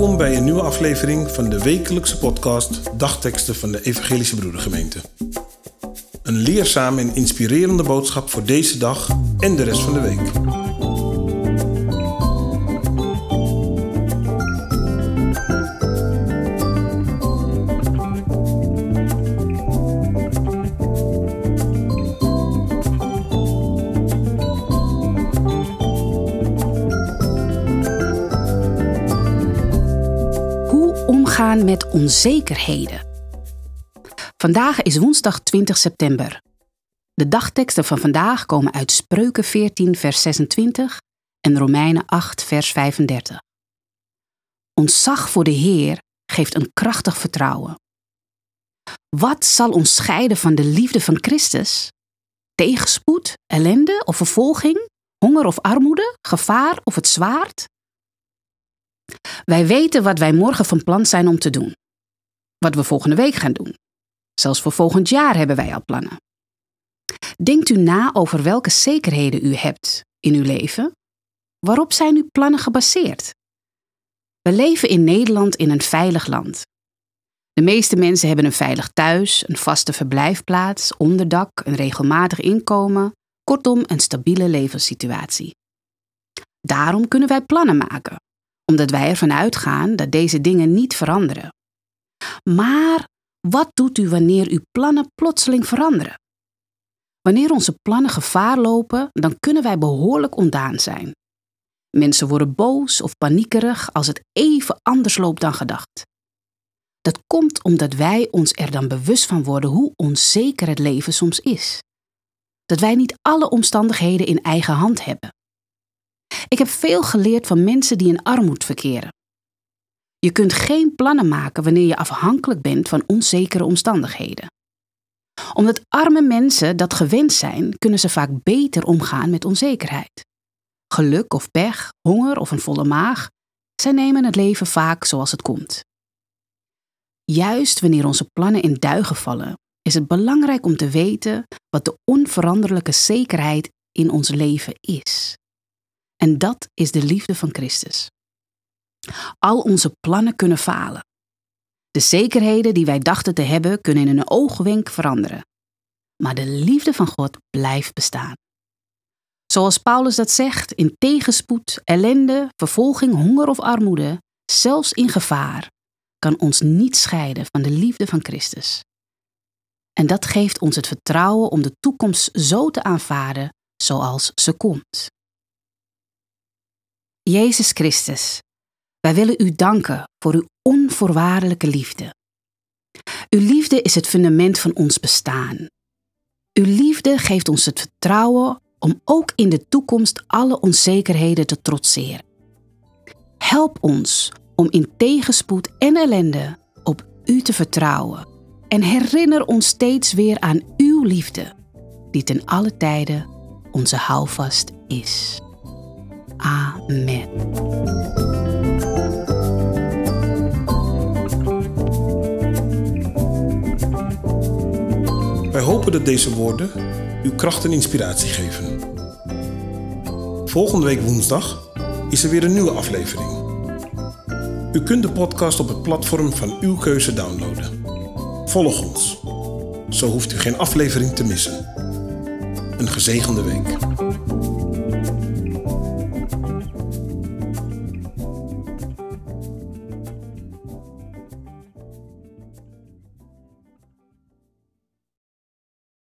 Welkom bij een nieuwe aflevering van de wekelijkse podcast Dagteksten van de Evangelische Broedergemeente. Een leerzame en inspirerende boodschap voor deze dag en de rest van de week. Met onzekerheden? Vandaag is woensdag 20 september. De dagteksten van vandaag komen uit Spreuken 14, vers 26 en Romeinen 8, vers 35. Ontzag voor de Heer geeft een krachtig vertrouwen. Wat zal ons scheiden van de liefde van Christus? Tegenspoed, ellende of vervolging, honger of armoede, gevaar of het zwaard? Wij weten wat wij morgen van plan zijn om te doen. Wat we volgende week gaan doen. Zelfs voor volgend jaar hebben wij al plannen. Denkt u na over welke zekerheden u hebt in uw leven? Waarop zijn uw plannen gebaseerd? We leven in Nederland in een veilig land. De meeste mensen hebben een veilig thuis, een vaste verblijfplaats, onderdak, een regelmatig inkomen, kortom een stabiele levenssituatie. Daarom kunnen wij plannen maken, omdat wij ervan uitgaan dat deze dingen niet veranderen. Maar wat doet u wanneer uw plannen plotseling veranderen? Wanneer onze plannen gevaar lopen, dan kunnen wij behoorlijk ontdaan zijn. Mensen worden boos of paniekerig als het even anders loopt dan gedacht. Dat komt omdat wij ons er dan bewust van worden hoe onzeker het leven soms is. Dat wij niet alle omstandigheden in eigen hand hebben. Ik heb veel geleerd van mensen die in armoede verkeren. Je kunt geen plannen maken wanneer je afhankelijk bent van onzekere omstandigheden. Omdat arme mensen dat gewend zijn, kunnen ze vaak beter omgaan met onzekerheid. Geluk of pech, honger of een volle maag, zij nemen het leven vaak zoals het komt. Juist wanneer onze plannen in duigen vallen, is het belangrijk om te weten wat de onveranderlijke zekerheid in ons leven is. En dat is de liefde van Christus. Al onze plannen kunnen falen. De zekerheden die wij dachten te hebben kunnen in een oogwenk veranderen. Maar de liefde van God blijft bestaan. Zoals Paulus dat zegt, in tegenspoed, ellende, vervolging, honger of armoede, zelfs in gevaar, kan ons niet scheiden van de liefde van Christus. En dat geeft ons het vertrouwen om de toekomst zo te aanvaarden zoals ze komt. Jezus Christus, wij willen u danken voor uw onvoorwaardelijke liefde. Uw liefde is het fundament van ons bestaan. Uw liefde geeft ons het vertrouwen om ook in de toekomst alle onzekerheden te trotseren. Help ons om in tegenspoed en ellende op u te vertrouwen en herinner ons steeds weer aan uw liefde, die ten alle tijden onze houvast is. Amen. Wij hopen dat deze woorden uw kracht en inspiratie geven. Volgende week woensdag is er weer een nieuwe aflevering. U kunt de podcast op het platform van uw keuze downloaden. Volg ons. Zo hoeft u geen aflevering te missen. Een gezegende week.